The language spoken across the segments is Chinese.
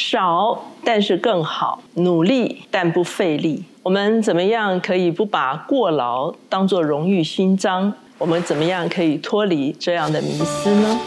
少但是更好，努力但不费力。我们怎么样可以不把过劳当作荣誉勋章？我们怎么样可以脱离这样的迷思呢？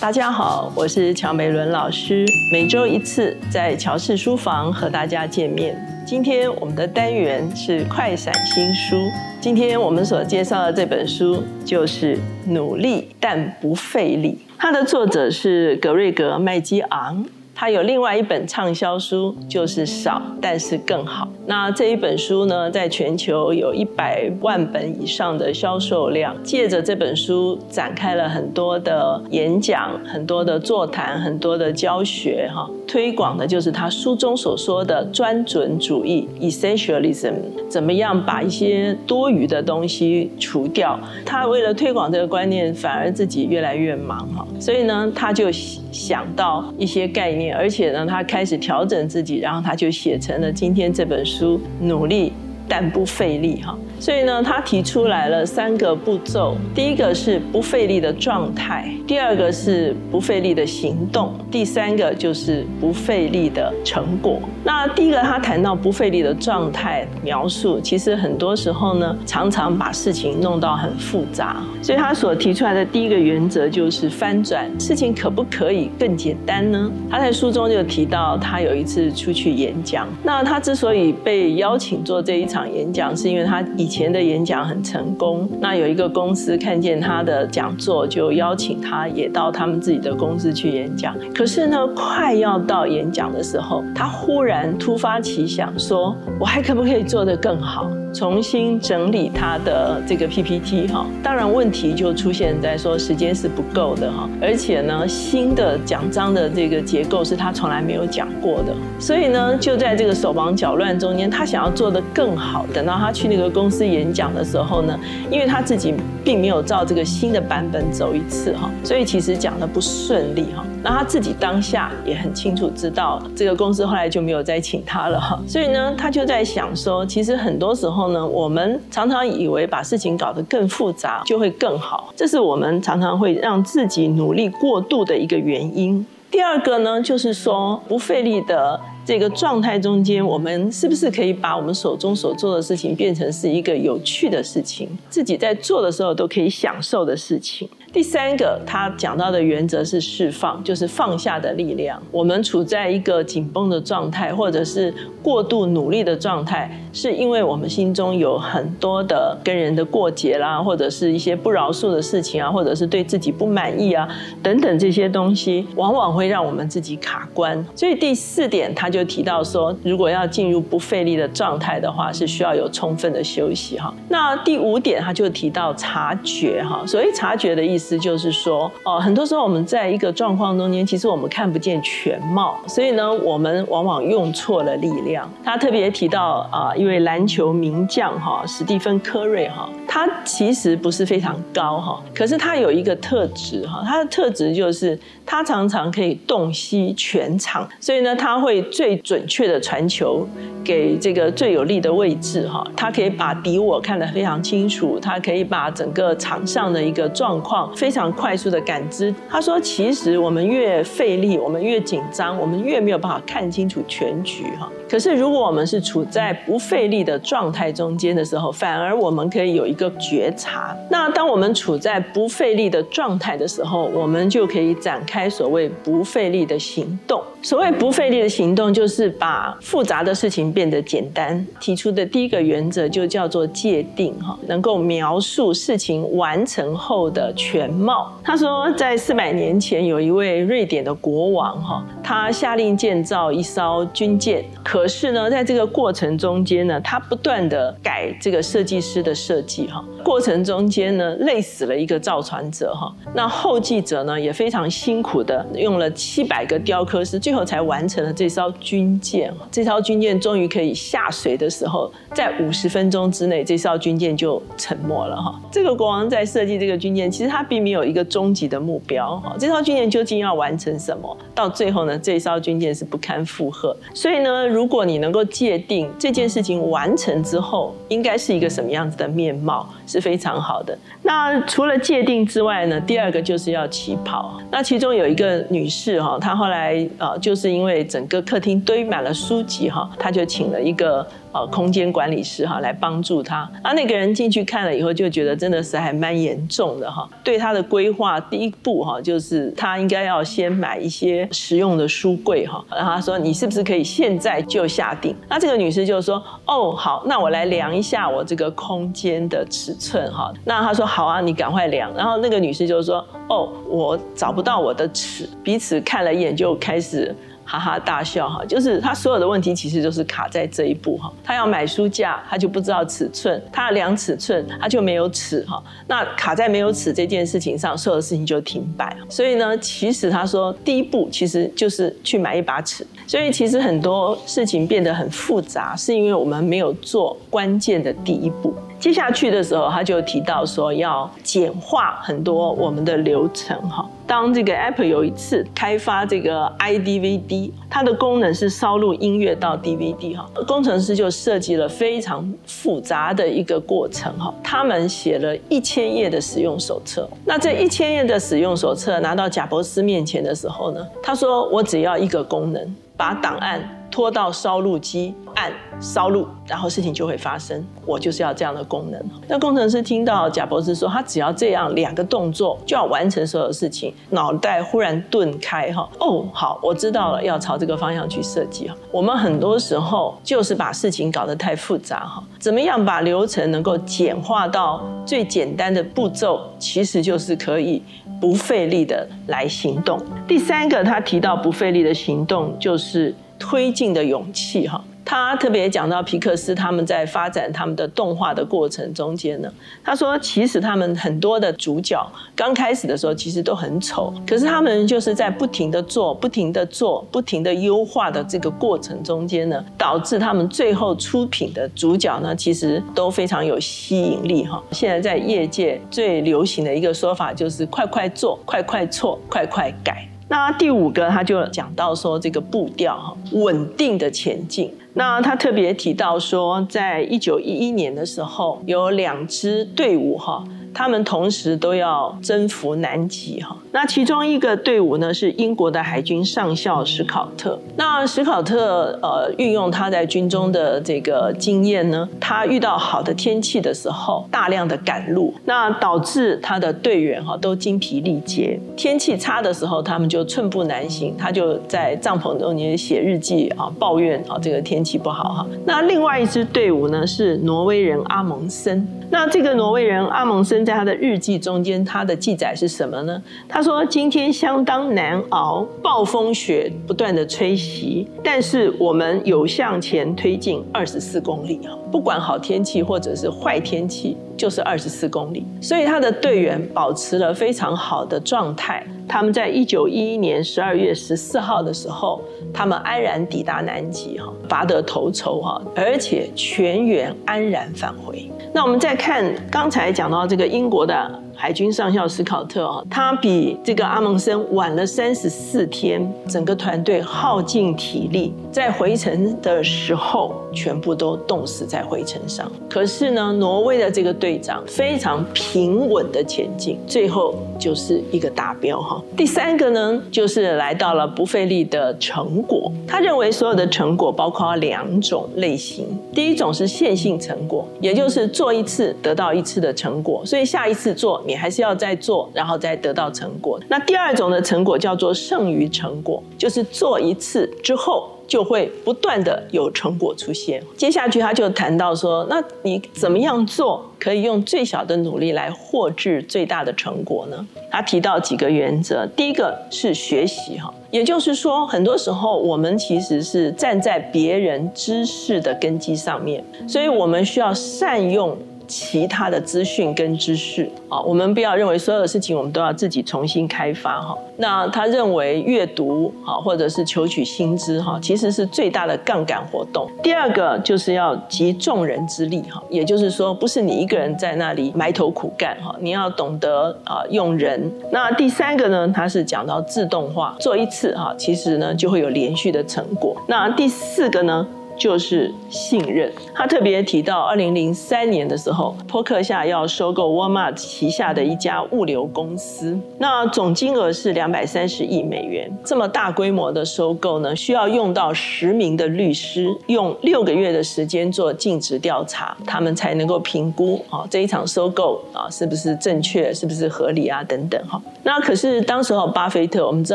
大家好，我是乔美伦老师，每周一次在乔氏书房和大家见面。今天我们的单元是快闪新书，今天我们所介绍的这本书就是《努力但不费力》，它的作者是格瑞格麦基昂。他有另外一本畅销书，就是少但是更好。那这一本书呢，在全球有一百万本以上的销售量。借着这本书，展开了很多的演讲、很多的座谈、很多的教学，哈，推广的就是他书中所说的专准主义 （essentialism），怎么样把一些多余的东西除掉。他为了推广这个观念，反而自己越来越忙，哈，所以呢，他就想到一些概念。而且呢，他开始调整自己，然后他就写成了今天这本书，努力但不费力哈。所以呢，他提出来了三个步骤：第一个是不费力的状态，第二个是不费力的行动，第三个就是不费力的成果。那第一个，他谈到不费力的状态描述，其实很多时候呢，常常把事情弄到很复杂。所以他所提出来的第一个原则就是翻转事情，可不可以更简单呢？他在书中就提到，他有一次出去演讲，那他之所以被邀请做这一场演讲，是因为他以前前的演讲很成功。那有一个公司看见他的讲座，就邀请他也到他们自己的公司去演讲。可是呢，快要到演讲的时候，他忽然。突发奇想，说我还可不可以做得更好？重新整理他的这个 PPT 哈，当然问题就出现在说时间是不够的哈，而且呢，新的奖章的这个结构是他从来没有讲过的，所以呢，就在这个手忙脚乱中间，他想要做得更好。等到他去那个公司演讲的时候呢，因为他自己并没有照这个新的版本走一次哈，所以其实讲的不顺利哈。那他自己当下也很清楚知道，这个公司后来就没有再请他了哈。所以呢，他就在想说，其实很多时候呢，我们常常以为把事情搞得更复杂就会更好，这是我们常常会让自己努力过度的一个原因。第二个呢，就是说不费力的这个状态中间，我们是不是可以把我们手中所做的事情变成是一个有趣的事情，自己在做的时候都可以享受的事情？第三个，他讲到的原则是释放，就是放下的力量。我们处在一个紧绷的状态，或者是过度努力的状态，是因为我们心中有很多的跟人的过节啦，或者是一些不饶恕的事情啊，或者是对自己不满意啊等等这些东西，往往会让我们自己卡关。所以第四点，他就提到说，如果要进入不费力的状态的话，是需要有充分的休息哈。那第五点，他就提到察觉哈。所谓察觉的意思。就是说，哦，很多时候我们在一个状况中间，其实我们看不见全貌，所以呢，我们往往用错了力量。他特别提到啊，一位篮球名将哈，史蒂芬科瑞哈，他其实不是非常高哈，可是他有一个特质哈，他的特质就是他常常可以洞悉全场，所以呢，他会最最准确的传球给这个最有利的位置哈，他可以把敌我看得非常清楚，他可以把整个场上的一个状况。非常快速的感知，他说：“其实我们越费力，我们越紧张，我们越没有办法看清楚全局。”哈。可是，如果我们是处在不费力的状态中间的时候，反而我们可以有一个觉察。那当我们处在不费力的状态的时候，我们就可以展开所谓不费力的行动。所谓不费力的行动，就是把复杂的事情变得简单。提出的第一个原则就叫做界定，哈，能够描述事情完成后的全貌。他说，在四百年前，有一位瑞典的国王，哈，他下令建造一艘军舰。可是呢，在这个过程中间呢，他不断的改这个设计师的设计哈，过程中间呢，累死了一个造船者哈，那后继者呢也非常辛苦的用了七百个雕刻师，最后才完成了这艘军舰。这艘军舰终于可以下水的时候，在五十分钟之内，这艘军舰就沉没了哈。这个国王在设计这个军舰，其实他并没有一个终极的目标。哈，这艘军舰究竟要完成什么？到最后呢，这艘军舰是不堪负荷。所以呢，如果你能够界定这件事情完成之后应该是一个什么样子的面貌，是非常好的。那除了界定之外呢，第二个就是要起跑。那其中有一个女士哈，她后来呃，就是因为整个客厅堆满了书籍哈，他就请了一个。呃，空间管理师哈来帮助他。啊，那个人进去看了以后，就觉得真的是还蛮严重的哈。对他的规划，第一步哈，就是他应该要先买一些实用的书柜哈。然后他说：“你是不是可以现在就下定？”那这个女士就说：“哦，好，那我来量一下我这个空间的尺寸哈。”那他说：“好啊，你赶快量。”然后那个女士就说：“哦，我找不到我的尺。”彼此看了一眼，就开始。哈哈大笑哈，就是他所有的问题其实就是卡在这一步哈。他要买书架，他就不知道尺寸；他要量尺寸，他就没有尺哈。那卡在没有尺这件事情上，所有的事情就停摆。所以呢，其实他说第一步其实就是去买一把尺。所以其实很多事情变得很复杂，是因为我们没有做关键的第一步。接下去的时候，他就提到说要简化很多我们的流程哈。当这个 Apple 有一次开发这个 iDVD，它的功能是烧录音乐到 DVD 哈，工程师就设计了非常复杂的一个过程哈。他们写了一千页的使用手册。那这一千页的使用手册拿到贾博斯面前的时候呢，他说：“我只要一个功能，把档案。”拖到烧录机按烧录，然后事情就会发生。我就是要这样的功能。那工程师听到贾博士说，他只要这样两个动作就要完成所有事情，脑袋忽然顿开哈。哦，好，我知道了，要朝这个方向去设计哈。我们很多时候就是把事情搞得太复杂哈。怎么样把流程能够简化到最简单的步骤，其实就是可以不费力的来行动。第三个，他提到不费力的行动就是。推进的勇气，哈。他特别讲到皮克斯他们在发展他们的动画的过程中间呢，他说其实他们很多的主角刚开始的时候其实都很丑，可是他们就是在不停的做、不停的做、不停的优化的这个过程中间呢，导致他们最后出品的主角呢，其实都非常有吸引力哈。现在在业界最流行的一个说法就是快快做、快快错、快快改。那第五个，他就讲到说这个步调哈，稳定的前进。那他特别提到说，在一九一一年的时候，有两支队伍哈。他们同时都要征服南极哈，那其中一个队伍呢是英国的海军上校史考特。那史考特呃运用他在军中的这个经验呢，他遇到好的天气的时候，大量的赶路，那导致他的队员哈都精疲力竭。天气差的时候，他们就寸步难行，他就在帐篷中间写日记啊，抱怨啊这个天气不好哈。那另外一支队伍呢是挪威人阿蒙森。那这个挪威人阿蒙森在他的日记中间，他的记载是什么呢？他说：“今天相当难熬，暴风雪不断的吹袭，但是我们有向前推进二十四公里啊！不管好天气或者是坏天气，就是二十四公里。所以他的队员保持了非常好的状态。他们在一九一一年十二月十四号的时候，他们安然抵达南极哈，拔得头筹哈，而且全员安然返回。”那我们再看刚才讲到这个英国的。海军上校史考特啊，他比这个阿蒙森晚了三十四天，整个团队耗尽体力，在回程的时候全部都冻死在回程上。可是呢，挪威的这个队长非常平稳的前进，最后就是一个达标哈。第三个呢，就是来到了不费力的成果。他认为所有的成果包括两种类型，第一种是线性成果，也就是做一次得到一次的成果，所以下一次做。你还是要再做，然后再得到成果。那第二种的成果叫做剩余成果，就是做一次之后就会不断的有成果出现。接下去他就谈到说，那你怎么样做可以用最小的努力来获致最大的成果呢？他提到几个原则，第一个是学习哈，也就是说，很多时候我们其实是站在别人知识的根基上面，所以我们需要善用。其他的资讯跟知识啊。我们不要认为所有的事情我们都要自己重新开发哈。那他认为阅读啊，或者是求取新知哈，其实是最大的杠杆活动。第二个就是要集众人之力哈，也就是说不是你一个人在那里埋头苦干哈，你要懂得啊用人。那第三个呢，他是讲到自动化，做一次哈，其实呢就会有连续的成果。那第四个呢？就是信任。他特别提到，二零零三年的时候，波克夏要收购沃尔玛旗下的一家物流公司，那总金额是两百三十亿美元。这么大规模的收购呢，需要用到十名的律师，用六个月的时间做尽职调查，他们才能够评估啊这一场收购啊是不是正确，是不是合理啊等等哈。那可是当时候巴菲特，我们知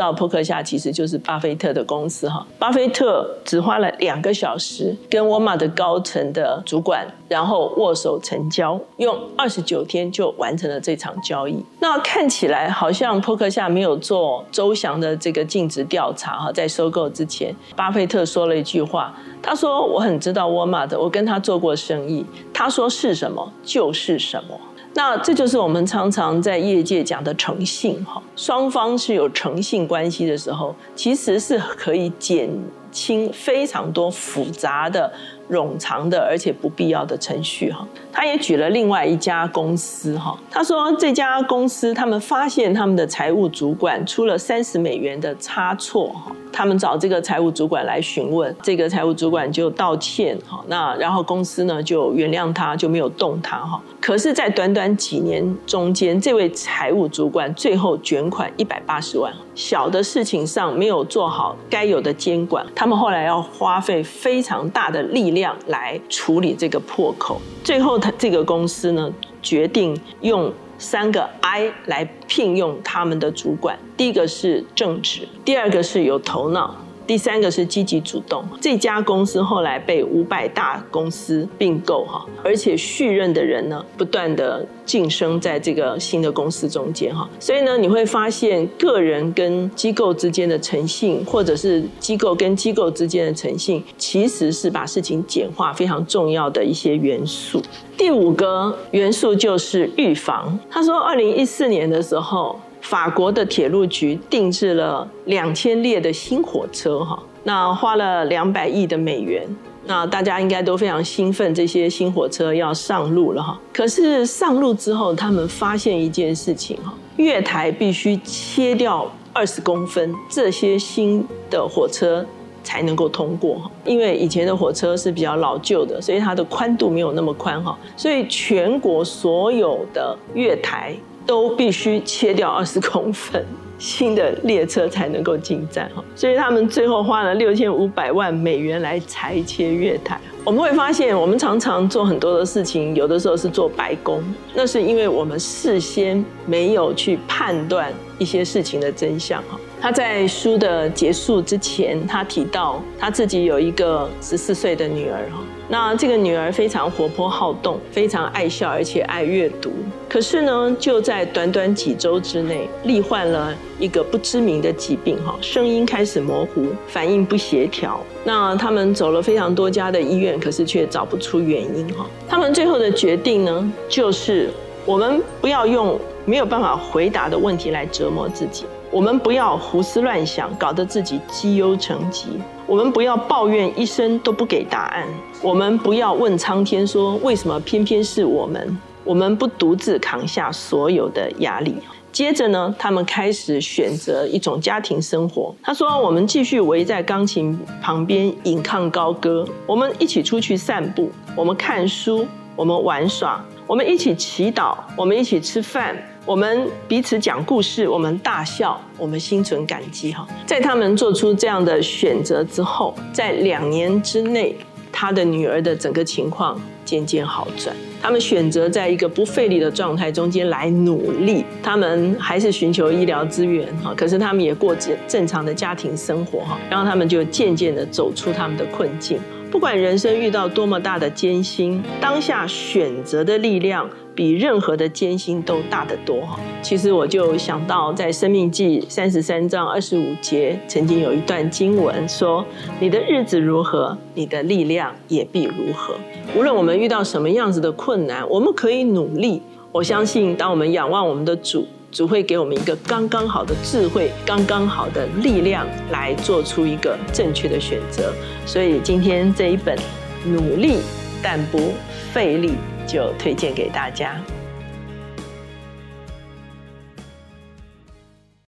道波克夏其实就是巴菲特的公司哈，巴菲特只花了两个小时。跟沃尔玛的高层的主管，然后握手成交，用二十九天就完成了这场交易。那看起来好像扑克夏没有做周详的这个尽职调查哈，在收购之前，巴菲特说了一句话，他说：“我很知道沃尔玛的，我跟他做过生意，他说是什么就是什么。”那这就是我们常常在业界讲的诚信哈，双方是有诚信关系的时候，其实是可以减。轻非常多复杂的。冗长的而且不必要的程序哈，他也举了另外一家公司哈，他说这家公司他们发现他们的财务主管出了三十美元的差错哈，他们找这个财务主管来询问，这个财务主管就道歉哈，那然后公司呢就原谅他，就没有动他哈。可是，在短短几年中间，这位财务主管最后卷款一百八十万，小的事情上没有做好该有的监管，他们后来要花费非常大的力量。来处理这个破口，最后他这个公司呢决定用三个 I 来聘用他们的主管，第一个是正直，第二个是有头脑。第三个是积极主动，这家公司后来被五百大公司并购哈，而且续任的人呢不断的晋升在这个新的公司中间哈，所以呢你会发现个人跟机构之间的诚信，或者是机构跟机构之间的诚信，其实是把事情简化非常重要的一些元素。第五个元素就是预防。他说，二零一四年的时候。法国的铁路局定制了两千列的新火车，哈，那花了两百亿的美元，那大家应该都非常兴奋，这些新火车要上路了，哈。可是上路之后，他们发现一件事情，哈，月台必须切掉二十公分，这些新的火车才能够通过，因为以前的火车是比较老旧的，所以它的宽度没有那么宽，哈，所以全国所有的月台。都必须切掉二十 公分，新的列车才能够进站哈，所以他们最后花了六千五百万美元来裁切月台。我们会发现，我们常常做很多的事情，有的时候是做白工，那是因为我们事先没有去判断一些事情的真相哈。他在书的结束之前，他提到他自己有一个十四岁的女儿哈。那这个女儿非常活泼好动，非常爱笑，而且爱阅读。可是呢，就在短短几周之内，罹患了一个不知名的疾病，哈，声音开始模糊，反应不协调。那他们走了非常多家的医院，可是却找不出原因，哈。他们最后的决定呢，就是我们不要用没有办法回答的问题来折磨自己。我们不要胡思乱想，搞得自己积忧成疾；我们不要抱怨一生都不给答案；我们不要问苍天说为什么偏偏是我们。我们不独自扛下所有的压力。接着呢，他们开始选择一种家庭生活。他说：“我们继续围在钢琴旁边吟唱高歌，我们一起出去散步，我们看书，我们玩耍，我们一起祈祷，我们一起吃饭。”我们彼此讲故事，我们大笑，我们心存感激哈。在他们做出这样的选择之后，在两年之内，他的女儿的整个情况渐渐好转。他们选择在一个不费力的状态中间来努力，他们还是寻求医疗资源哈，可是他们也过正正常的家庭生活哈，然后他们就渐渐的走出他们的困境。不管人生遇到多么大的艰辛，当下选择的力量比任何的艰辛都大得多。其实我就想到，在《生命记》三十三章二十五节，曾经有一段经文说：“你的日子如何，你的力量也必如何。”无论我们遇到什么样子的困难，我们可以努力。我相信，当我们仰望我们的主。主会给我们一个刚刚好的智慧，刚刚好的力量，来做出一个正确的选择。所以今天这一本《努力但不费力》就推荐给大家。